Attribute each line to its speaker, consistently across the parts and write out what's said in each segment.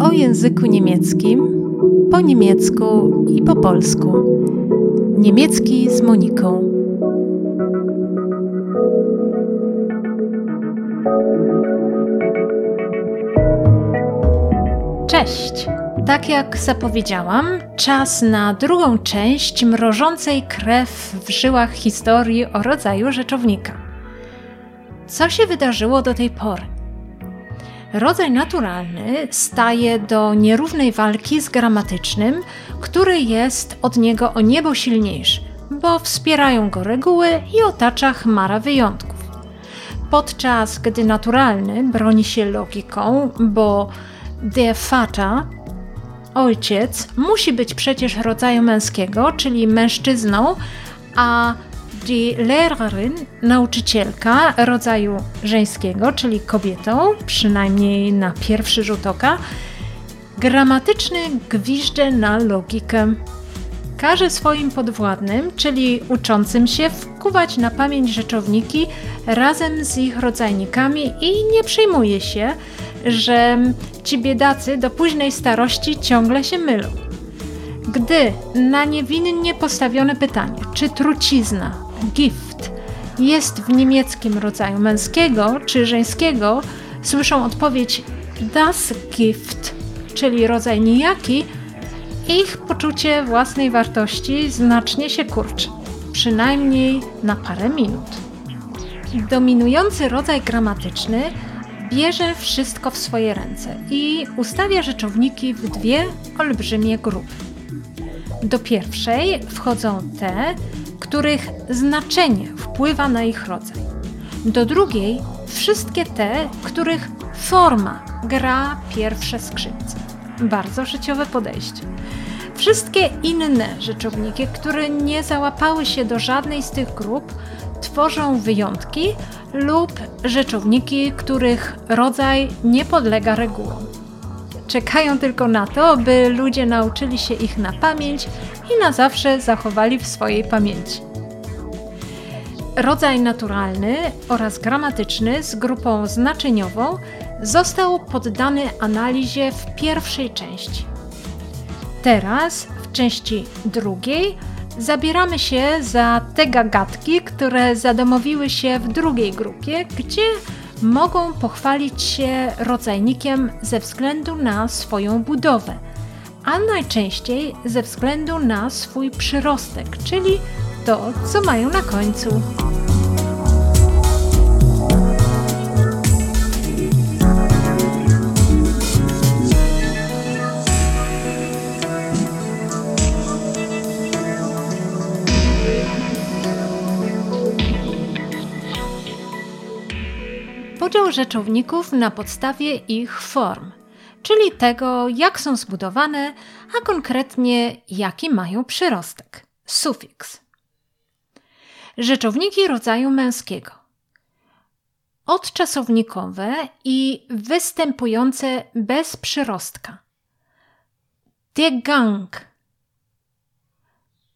Speaker 1: O języku niemieckim, po niemiecku i po polsku. Niemiecki z Moniką. Cześć! Tak jak zapowiedziałam, czas na drugą część mrożącej krew w żyłach historii o rodzaju rzeczownika. Co się wydarzyło do tej pory? Rodzaj naturalny staje do nierównej walki z gramatycznym, który jest od niego o niebo silniejszy, bo wspierają go reguły i otacza chmara wyjątków. Podczas gdy naturalny broni się logiką, bo der Vater, ojciec, musi być przecież rodzaju męskiego, czyli mężczyzną, a die Lehrerin, nauczycielka rodzaju żeńskiego, czyli kobietą, przynajmniej na pierwszy rzut oka, gramatyczny gwiżdże na logikę. Każe swoim podwładnym, czyli uczącym się, wkuwać na pamięć rzeczowniki razem z ich rodzajnikami i nie przejmuje się, że ci biedacy do późnej starości ciągle się mylą. Gdy na niewinnie postawione pytanie, czy trucizna, gift, jest w niemieckim rodzaju męskiego czy żeńskiego, słyszą odpowiedź das Gift, czyli rodzaj nijaki, ich poczucie własnej wartości znacznie się kurczy, przynajmniej na parę minut. Dominujący rodzaj gramatyczny bierze wszystko w swoje ręce i ustawia rzeczowniki w dwie olbrzymie grupy. Do pierwszej wchodzą te, których znaczenie wpływa na ich rodzaj. Do drugiej wszystkie te, których forma gra pierwsze skrzypce. Bardzo życiowe podejście. Wszystkie inne rzeczowniki, które nie załapały się do żadnej z tych grup, tworzą wyjątki lub rzeczowniki, których rodzaj nie podlega regułom. Czekają tylko na to, by ludzie nauczyli się ich na pamięć i na zawsze zachowali w swojej pamięci. Rodzaj naturalny oraz gramatyczny z grupą znaczeniową został poddany analizie w pierwszej części. Teraz, w części drugiej, zabieramy się za te gagatki, które zadomowiły się w drugiej grupie, gdzie mogą pochwalić się rodzajnikiem ze względu na swoją budowę, a najczęściej ze względu na swój przyrostek, czyli to, co mają na końcu. Podział rzeczowników na podstawie ich form, czyli tego, jak są zbudowane, a konkretnie jaki mają przyrostek sufiks. Rzeczowniki rodzaju męskiego. Odczasownikowe i występujące bez przyrostka. Der Gang.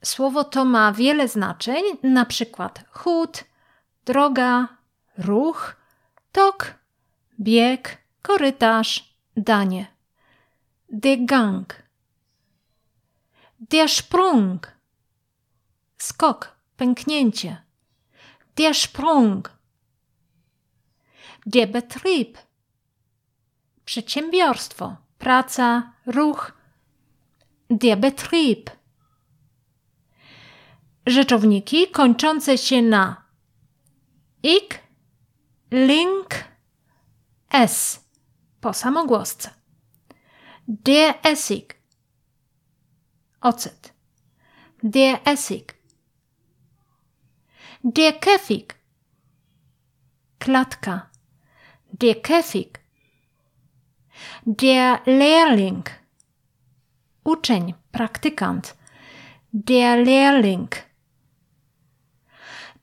Speaker 1: Słowo to ma wiele znaczeń, na przykład chód, droga, ruch, tok, bieg, korytarz, danie. Der Gang. Der Sprung. Skok, pęknięcie. Der Sprung. Der Betrieb. Przedsiębiorstwo, praca, ruch. Der Betrieb. Rzeczowniki kończące się na ik, link, s po samogłosce. Der Essig. Ocet. Der Essig. Der Käfig. Klatka. Der Käfig. Der Lehrling. Uczeń, praktykant. Der Lehrling.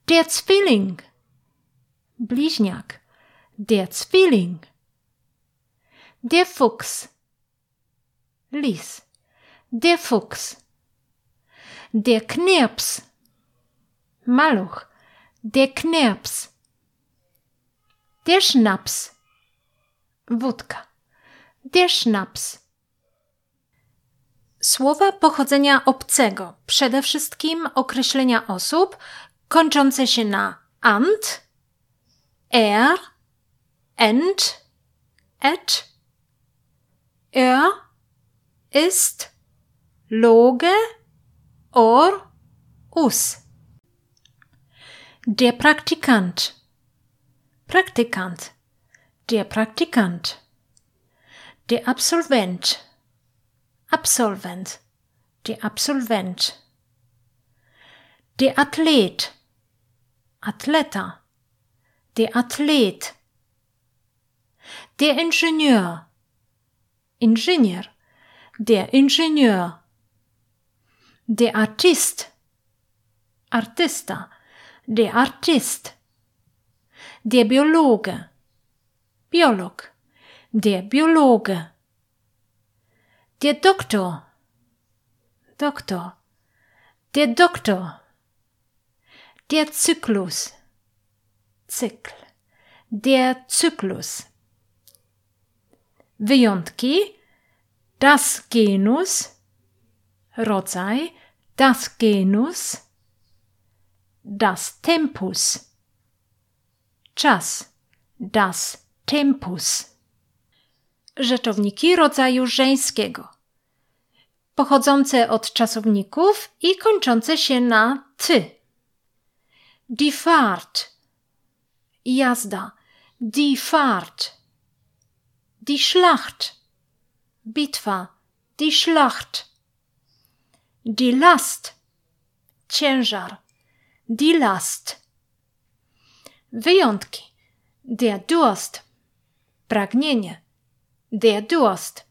Speaker 1: Der Zwilling. Bliźniak. Der Zwilling. Der Fuchs. Lis. Der Fuchs. Der Knirps. Maluch. Der Knirps. Der Schnaps. Wódka. Der Schnaps. Słowa pochodzenia obcego, przede wszystkim określenia osób kończące się na ant, er, ent, et, er, ist, loge, or, us. Der Praktikant. Praktikant. Der Praktikant. Der Absolvent. Absolvent. Der Absolvent. Der Athlet. Atleta. Der Athlet. Der Ingenieur. Ingenieur. Der Ingenieur. Der Artist. Artista. Der Artist. Der Biologe. Biolog. Der Biologe. Der Doktor. Doktor. Der Doktor. Der Zyklus. Cykl. Der Zyklus. Wyjątki. Das Genus. Rodzaj. Das Genus. Das Tempus. Czas. Das Tempus. Rzeczowniki rodzaju żeńskiego. Pochodzące od czasowników i kończące się na ty. Die Fahrt. Jazda. Die Fahrt. Die Schlacht. Bitwa. Die Schlacht. Die Last. Ciężar. Die Last. Wyjątki. Der Durst. Pragnienie. Der Durst.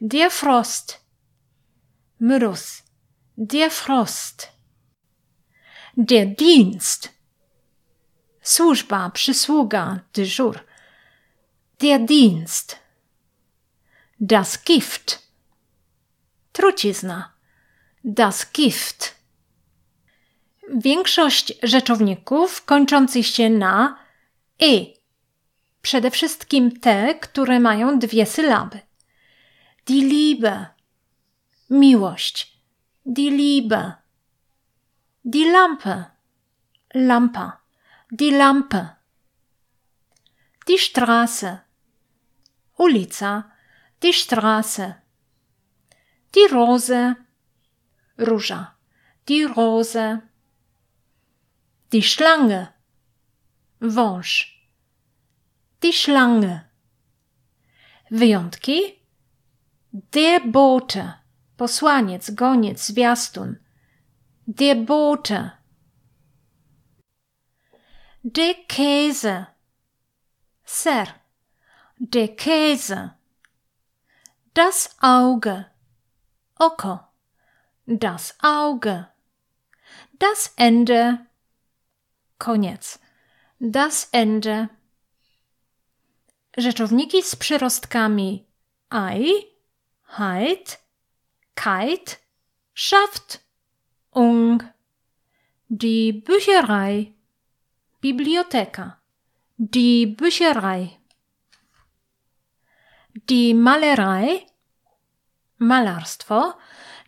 Speaker 1: Der Frost. Mróz. Der Frost. Der Dienst. Służba, przysługa, dyżur. Der Dienst. Das Gift. Trucizna. Das Gift. Większość rzeczowników kończących się na e. Przede wszystkim te, które mają dwie sylaby. Die Liebe. Miłość. Die Liebe. Die Lampe. Lampa. Die Lampe. Die Straße. Ulica. Die Straße. Die Rose. Róża. Die Rose. Die Schlange. Wąż. Die Schlange. Wyjątki. Der Bote. Posłaniec, goniec, zwiastun. Der Bote. Der Käse. Ser. Der Käse. Das Auge. Oko. Das Auge. Das Ende. Koniec. Das Ende. Rzeczowniki z przyrostkami ei, heit, kite, schafft, ung. Die Bücherei. Biblioteka. Die Bücherei. Die Malerei. Malarstwo.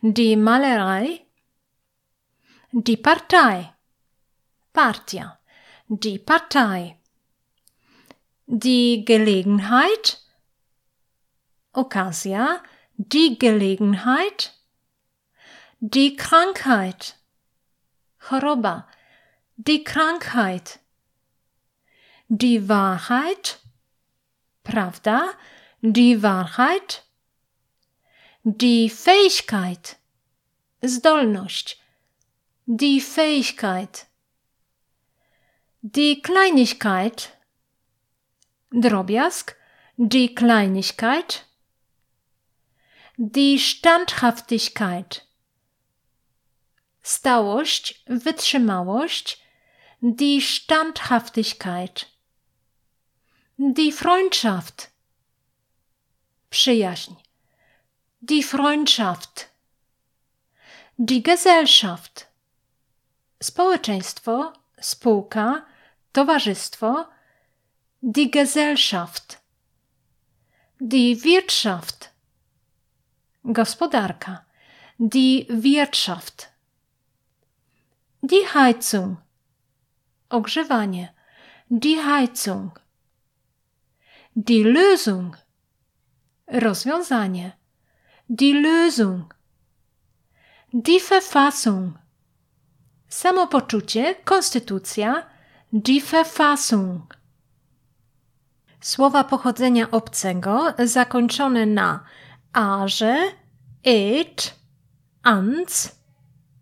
Speaker 1: Die Malerei. Die Partei. Partia. Die Partei. Die Gelegenheit. Okazja. Die Gelegenheit. Die Krankheit. Choroba. Die Krankheit. Die Wahrheit. Prawda. Die Wahrheit. Die Fähigkeit. Zdolność. Die Fähigkeit. Die Kleinigkeit. Drobiazg. Die Kleinigkeit. Die Standhaftigkeit. Stałość, wytrzymałość. Die Standhaftigkeit. Die Freundschaft. Przyjaźń. Die Freundschaft. Die Gesellschaft. Społeczeństwo, spółka, towarzystwo. die Gesellschaft, die Wirtschaft, gospodarka, die Wirtschaft, die Heizung, ogrzewanie, die Heizung, die Lösung, rozwiązanie, die Lösung, die Verfassung, samopoczucie, konstytucja, die Verfassung. Słowa pochodzenia obcego zakończone na arze, it, ans,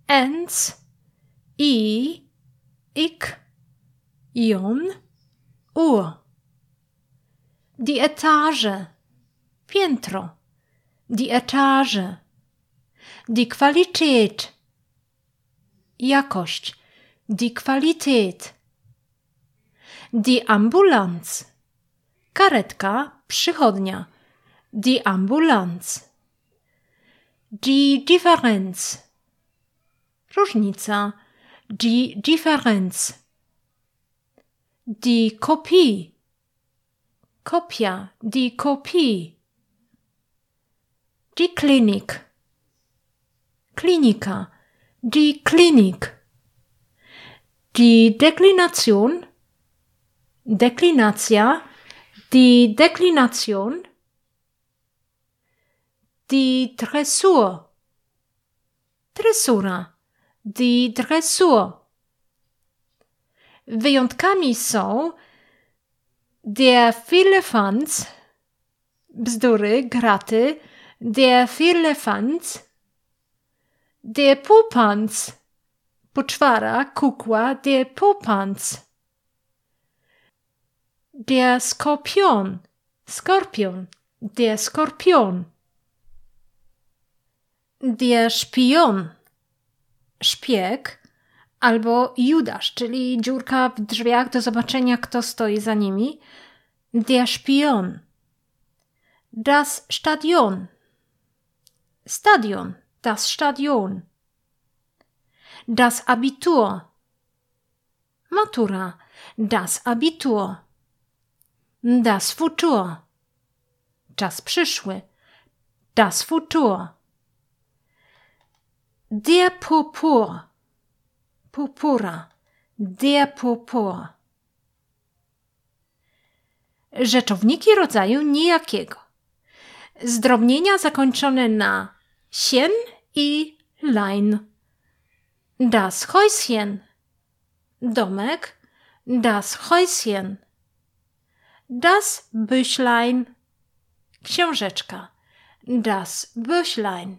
Speaker 1: ens, i, ik, ion, ur. Die Etage, piętro, die Etage, die Qualität, jakość, die Qualität, die Ambulanz, karetka, przychodnia, die Ambulanz, die Differenz, różnica, die Differenz, die Kopie, kopia, die Kopie, die Klinik, Klinika, die Klinik, die Deklination, Deklinacja, die Deklination, die Dressur, Dressura, die Dressur. Wyjątkami są der Firlefanz, bzdury, graty, der Firlefanz, der Pupanz, poczwara, kukła, der Pupanz, der Skorpion, skorpion, der Skorpion, der Spion, szpieg, albo Judasz, czyli dziurka w drzwiach. Do zobaczenia, kto stoi za nimi. Der Spion. Das Stadion. Stadion. Das Stadion. Das Abitur. Matura. Das Abitur. Das Futur. Czas przyszły. Das Futur. Der Purpur purpura, der purpur. Rzeczowniki rodzaju nijakiego. Zdrobnienia zakończone na sien i lein. Das Häuschen. Domek. Das Häuschen. Das Büchlein. Książeczka. Das Büchlein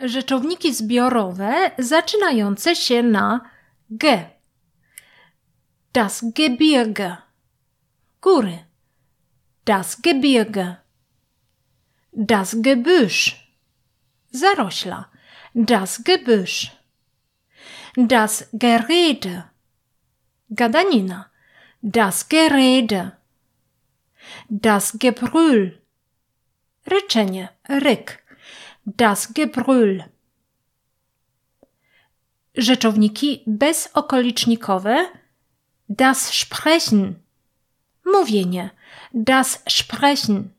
Speaker 1: rzeczowniki zbiorowe zaczynające się na G. Das Gebirge. Góry. Das Gebirge. Das Gebüsch. Zarośla. Das Gebüsch. Das Gerede. Gadanina. Das Gerede. Das Gebrüll. Ryczenie. Ryk das Gebrüll. Rzeczowniki bezokolicznikowe das Sprechen. Mówienie. Das Sprechen.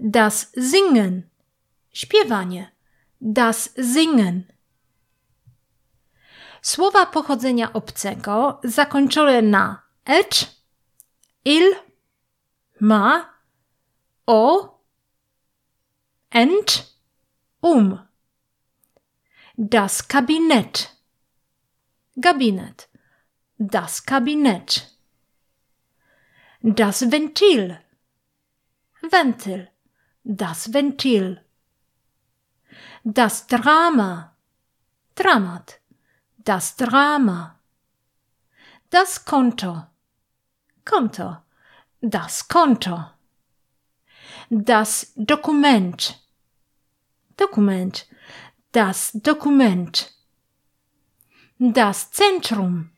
Speaker 1: Das Singen. Śpiewanie. Das Singen. Słowa pochodzenia obcego zakończone na ecz, il, ma, o, Ent um. Das Kabinett. Gabinet. Das Kabinett. Das Ventil. Ventil. Das Ventil. Das Drama. Dramat. Das Drama. Das Konto. Konto. Das Konto. Das Dokument. Dokument. Das Dokument. Das Zentrum.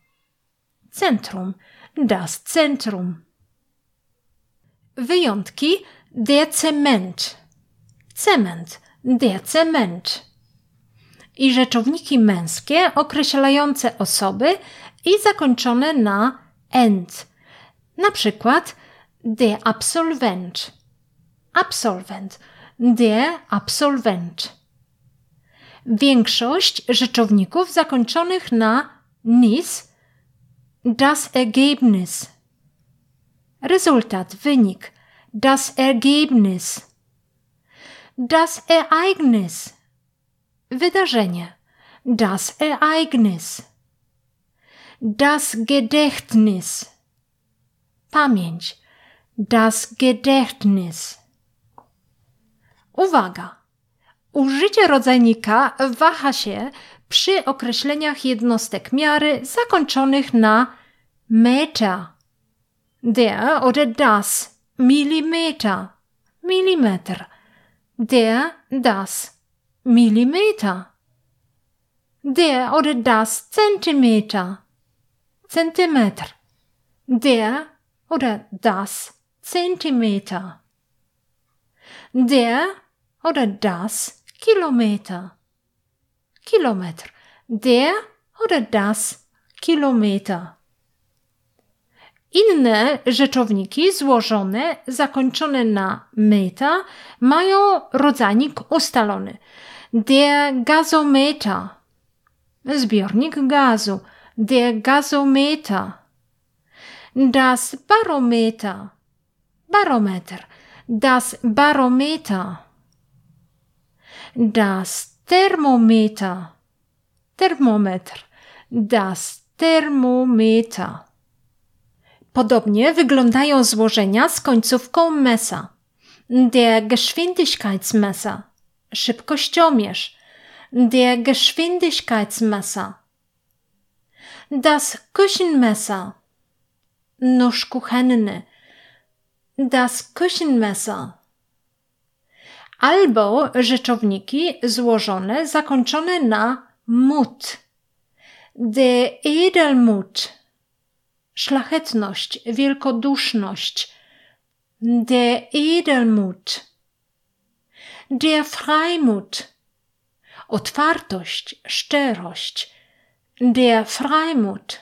Speaker 1: Zentrum. Das Zentrum. Wyjątki. Der Zement. Cement. Der Zement. I rzeczowniki męskie określające osoby i zakończone na end. Na przykład der Absolvent. Absolvent. Der Absolvent. Większość rzeczowników zakończonych na nis das Ergebnis. Rezultat, wynik. Das Ergebnis. Das Ereignis. Wydarzenie. Das Ereignis. Das Gedächtnis. Pamięć. Das Gedächtnis. Uwaga! Użycie rodzajnika waha się przy określeniach jednostek miary zakończonych na meter. Der oder das Millimeter. Millimeter. Der, das Millimeter. Der oder das Zentimeter. Zentimeter. Der oder das Zentimeter. Der oder das Kilometer. Kilometr. Der oder das Kilometer. Inne rzeczowniki złożone, zakończone na meta, mają rodzajnik ustalony. Der Gasometer. Zbiornik gazu. Der Gasometer. Das Barometer. Barometer. Das Barometer. Das Thermometer. Termometr. Das Thermometer. Podobnie wyglądają złożenia z końcówką mesa. Der Geschwindigkeitsmesser. Szybkościomierz. Der Geschwindigkeitsmesser. Das Küchenmesser. Nóż kuchenny. Das Küchenmesser albo rzeczowniki złożone, zakończone na mut. De Edelmut, szlachetność, wielkoduszność. De Edelmut. Der Freimut, otwartość, szczerość. Der Freimut.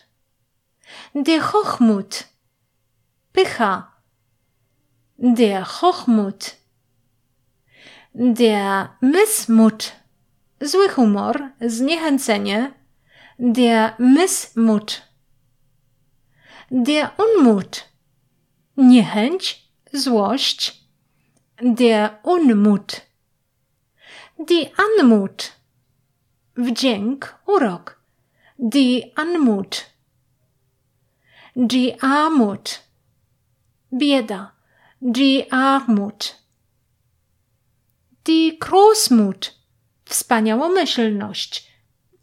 Speaker 1: Der Hochmut, pycha. Der Hochmut Der Missmut, zły humor, zniechęcenie. Der Missmut. Der Unmut, niechęć, złość. Der Unmut. Die Anmut, wdzięk, urok. Die Anmut. Die Armut, bieda. Die Armut Die Großmut, wspaniałomyślność.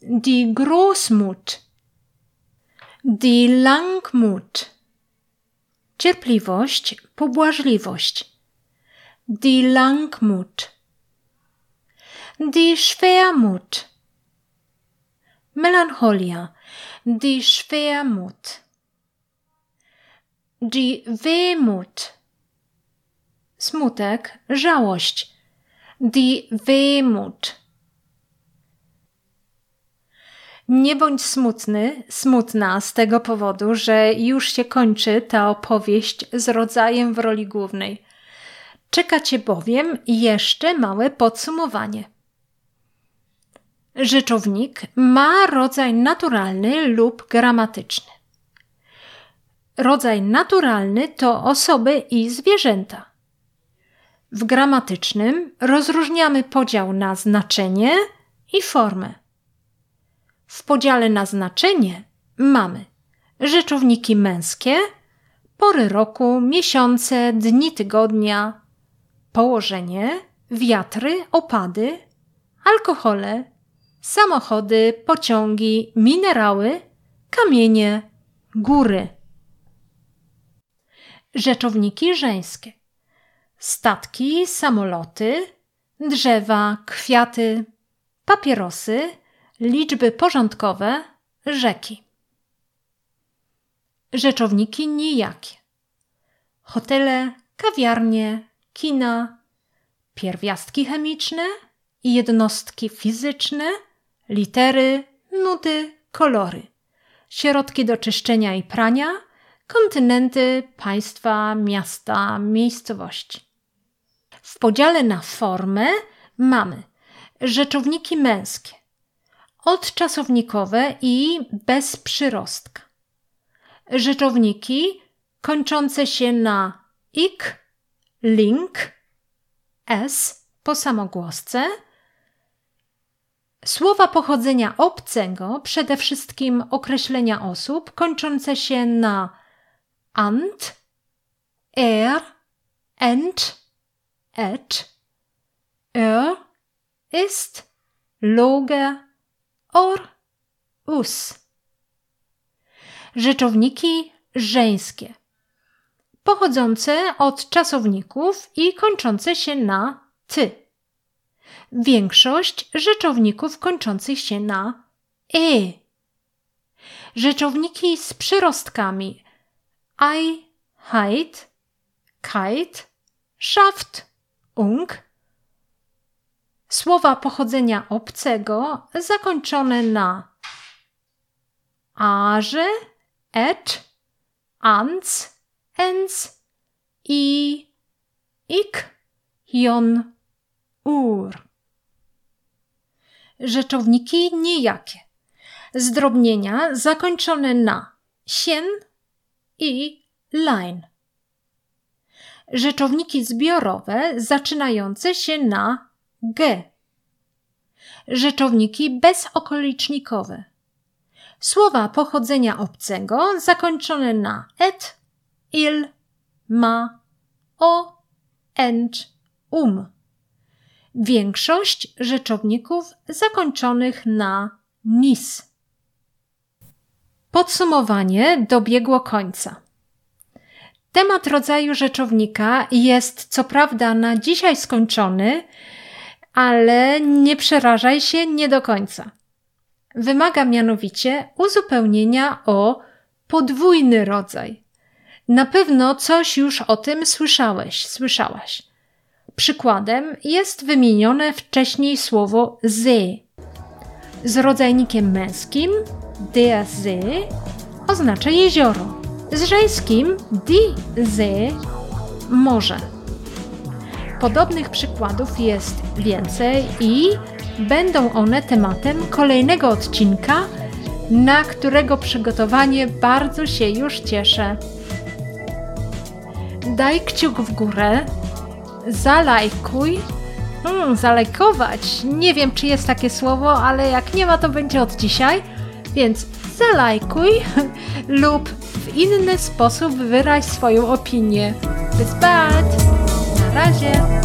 Speaker 1: Die Großmut. Die Langmut, cierpliwość, pobłażliwość. Die Langmut. Die Schwermut, melancholia. Die Schwermut. Die Wehmut, smutek, żałość die Wehmut. Nie bądź smutny, smutna z tego powodu, że już się kończy ta opowieść z rodzajem w roli głównej. Czeka cię bowiem jeszcze małe podsumowanie. Rzeczownik ma rodzaj naturalny lub gramatyczny. Rodzaj naturalny to osoby i zwierzęta. W gramatycznym rozróżniamy podział na znaczenie i formę. Podziale na znaczenie mamy rzeczowniki męskie, pory roku, miesiące, dni tygodnia, położenie, wiatry, opady, alkohole, samochody, pociągi, minerały, kamienie, góry. Rzeczowniki żeńskie statki, samoloty, drzewa, kwiaty, papierosy, liczby porządkowe, rzeki. Rzeczowniki nijakie. Hotele, kawiarnie, kina, pierwiastki chemiczne, jednostki fizyczne, litery, nudy, kolory, środki do czyszczenia i prania, kontynenty, państwa, miasta, miejscowości. W podziale na formę mamy rzeczowniki męskie, odczasownikowe i bez przyrostka. Rzeczowniki kończące się na ik, link, s po samogłosce. Słowa pochodzenia obcego, przede wszystkim określenia osób, kończące się na ant, er, ent, et, er, ist, loge, or, us. Rzeczowniki żeńskie, pochodzące od czasowników i kończące się na ty. Większość rzeczowników kończących się na e. Rzeczowniki z przyrostkami ei, heit, kite, schaft, ung. Słowa pochodzenia obcego zakończone na arze, et, ans, ens i ik, jon, ur. Rzeczowniki niejakie. Zdrobnienia zakończone na sien i line. Rzeczowniki zbiorowe zaczynające się na g. Rzeczowniki bezokolicznikowe. Słowa pochodzenia obcego zakończone na et, il, ma, o, ent, um. Większość rzeczowników zakończonych na nis. Podsumowanie dobiegło końca. Temat rodzaju rzeczownika jest co prawda na dzisiaj skończony, ale nie przerażaj się nie do końca. Wymaga mianowicie uzupełnienia o podwójny rodzaj. Na pewno coś już o tym słyszałeś, słyszałaś. Przykładem jest wymienione wcześniej słowo see. Z rodzajnikiem męskim der See oznacza jezioro. Z żeńskim die See morze. Podobnych przykładów jest więcej i będą one tematem kolejnego odcinka, na którego przygotowanie bardzo się już cieszę. Daj kciuk w górę, zalajkuj. Hmm, zalajkować. Nie wiem, czy jest takie słowo, ale jak nie ma, to będzie od dzisiaj. Więc zalajkuj lub w inny sposób wyraź swoją opinię. Bald! Na razie!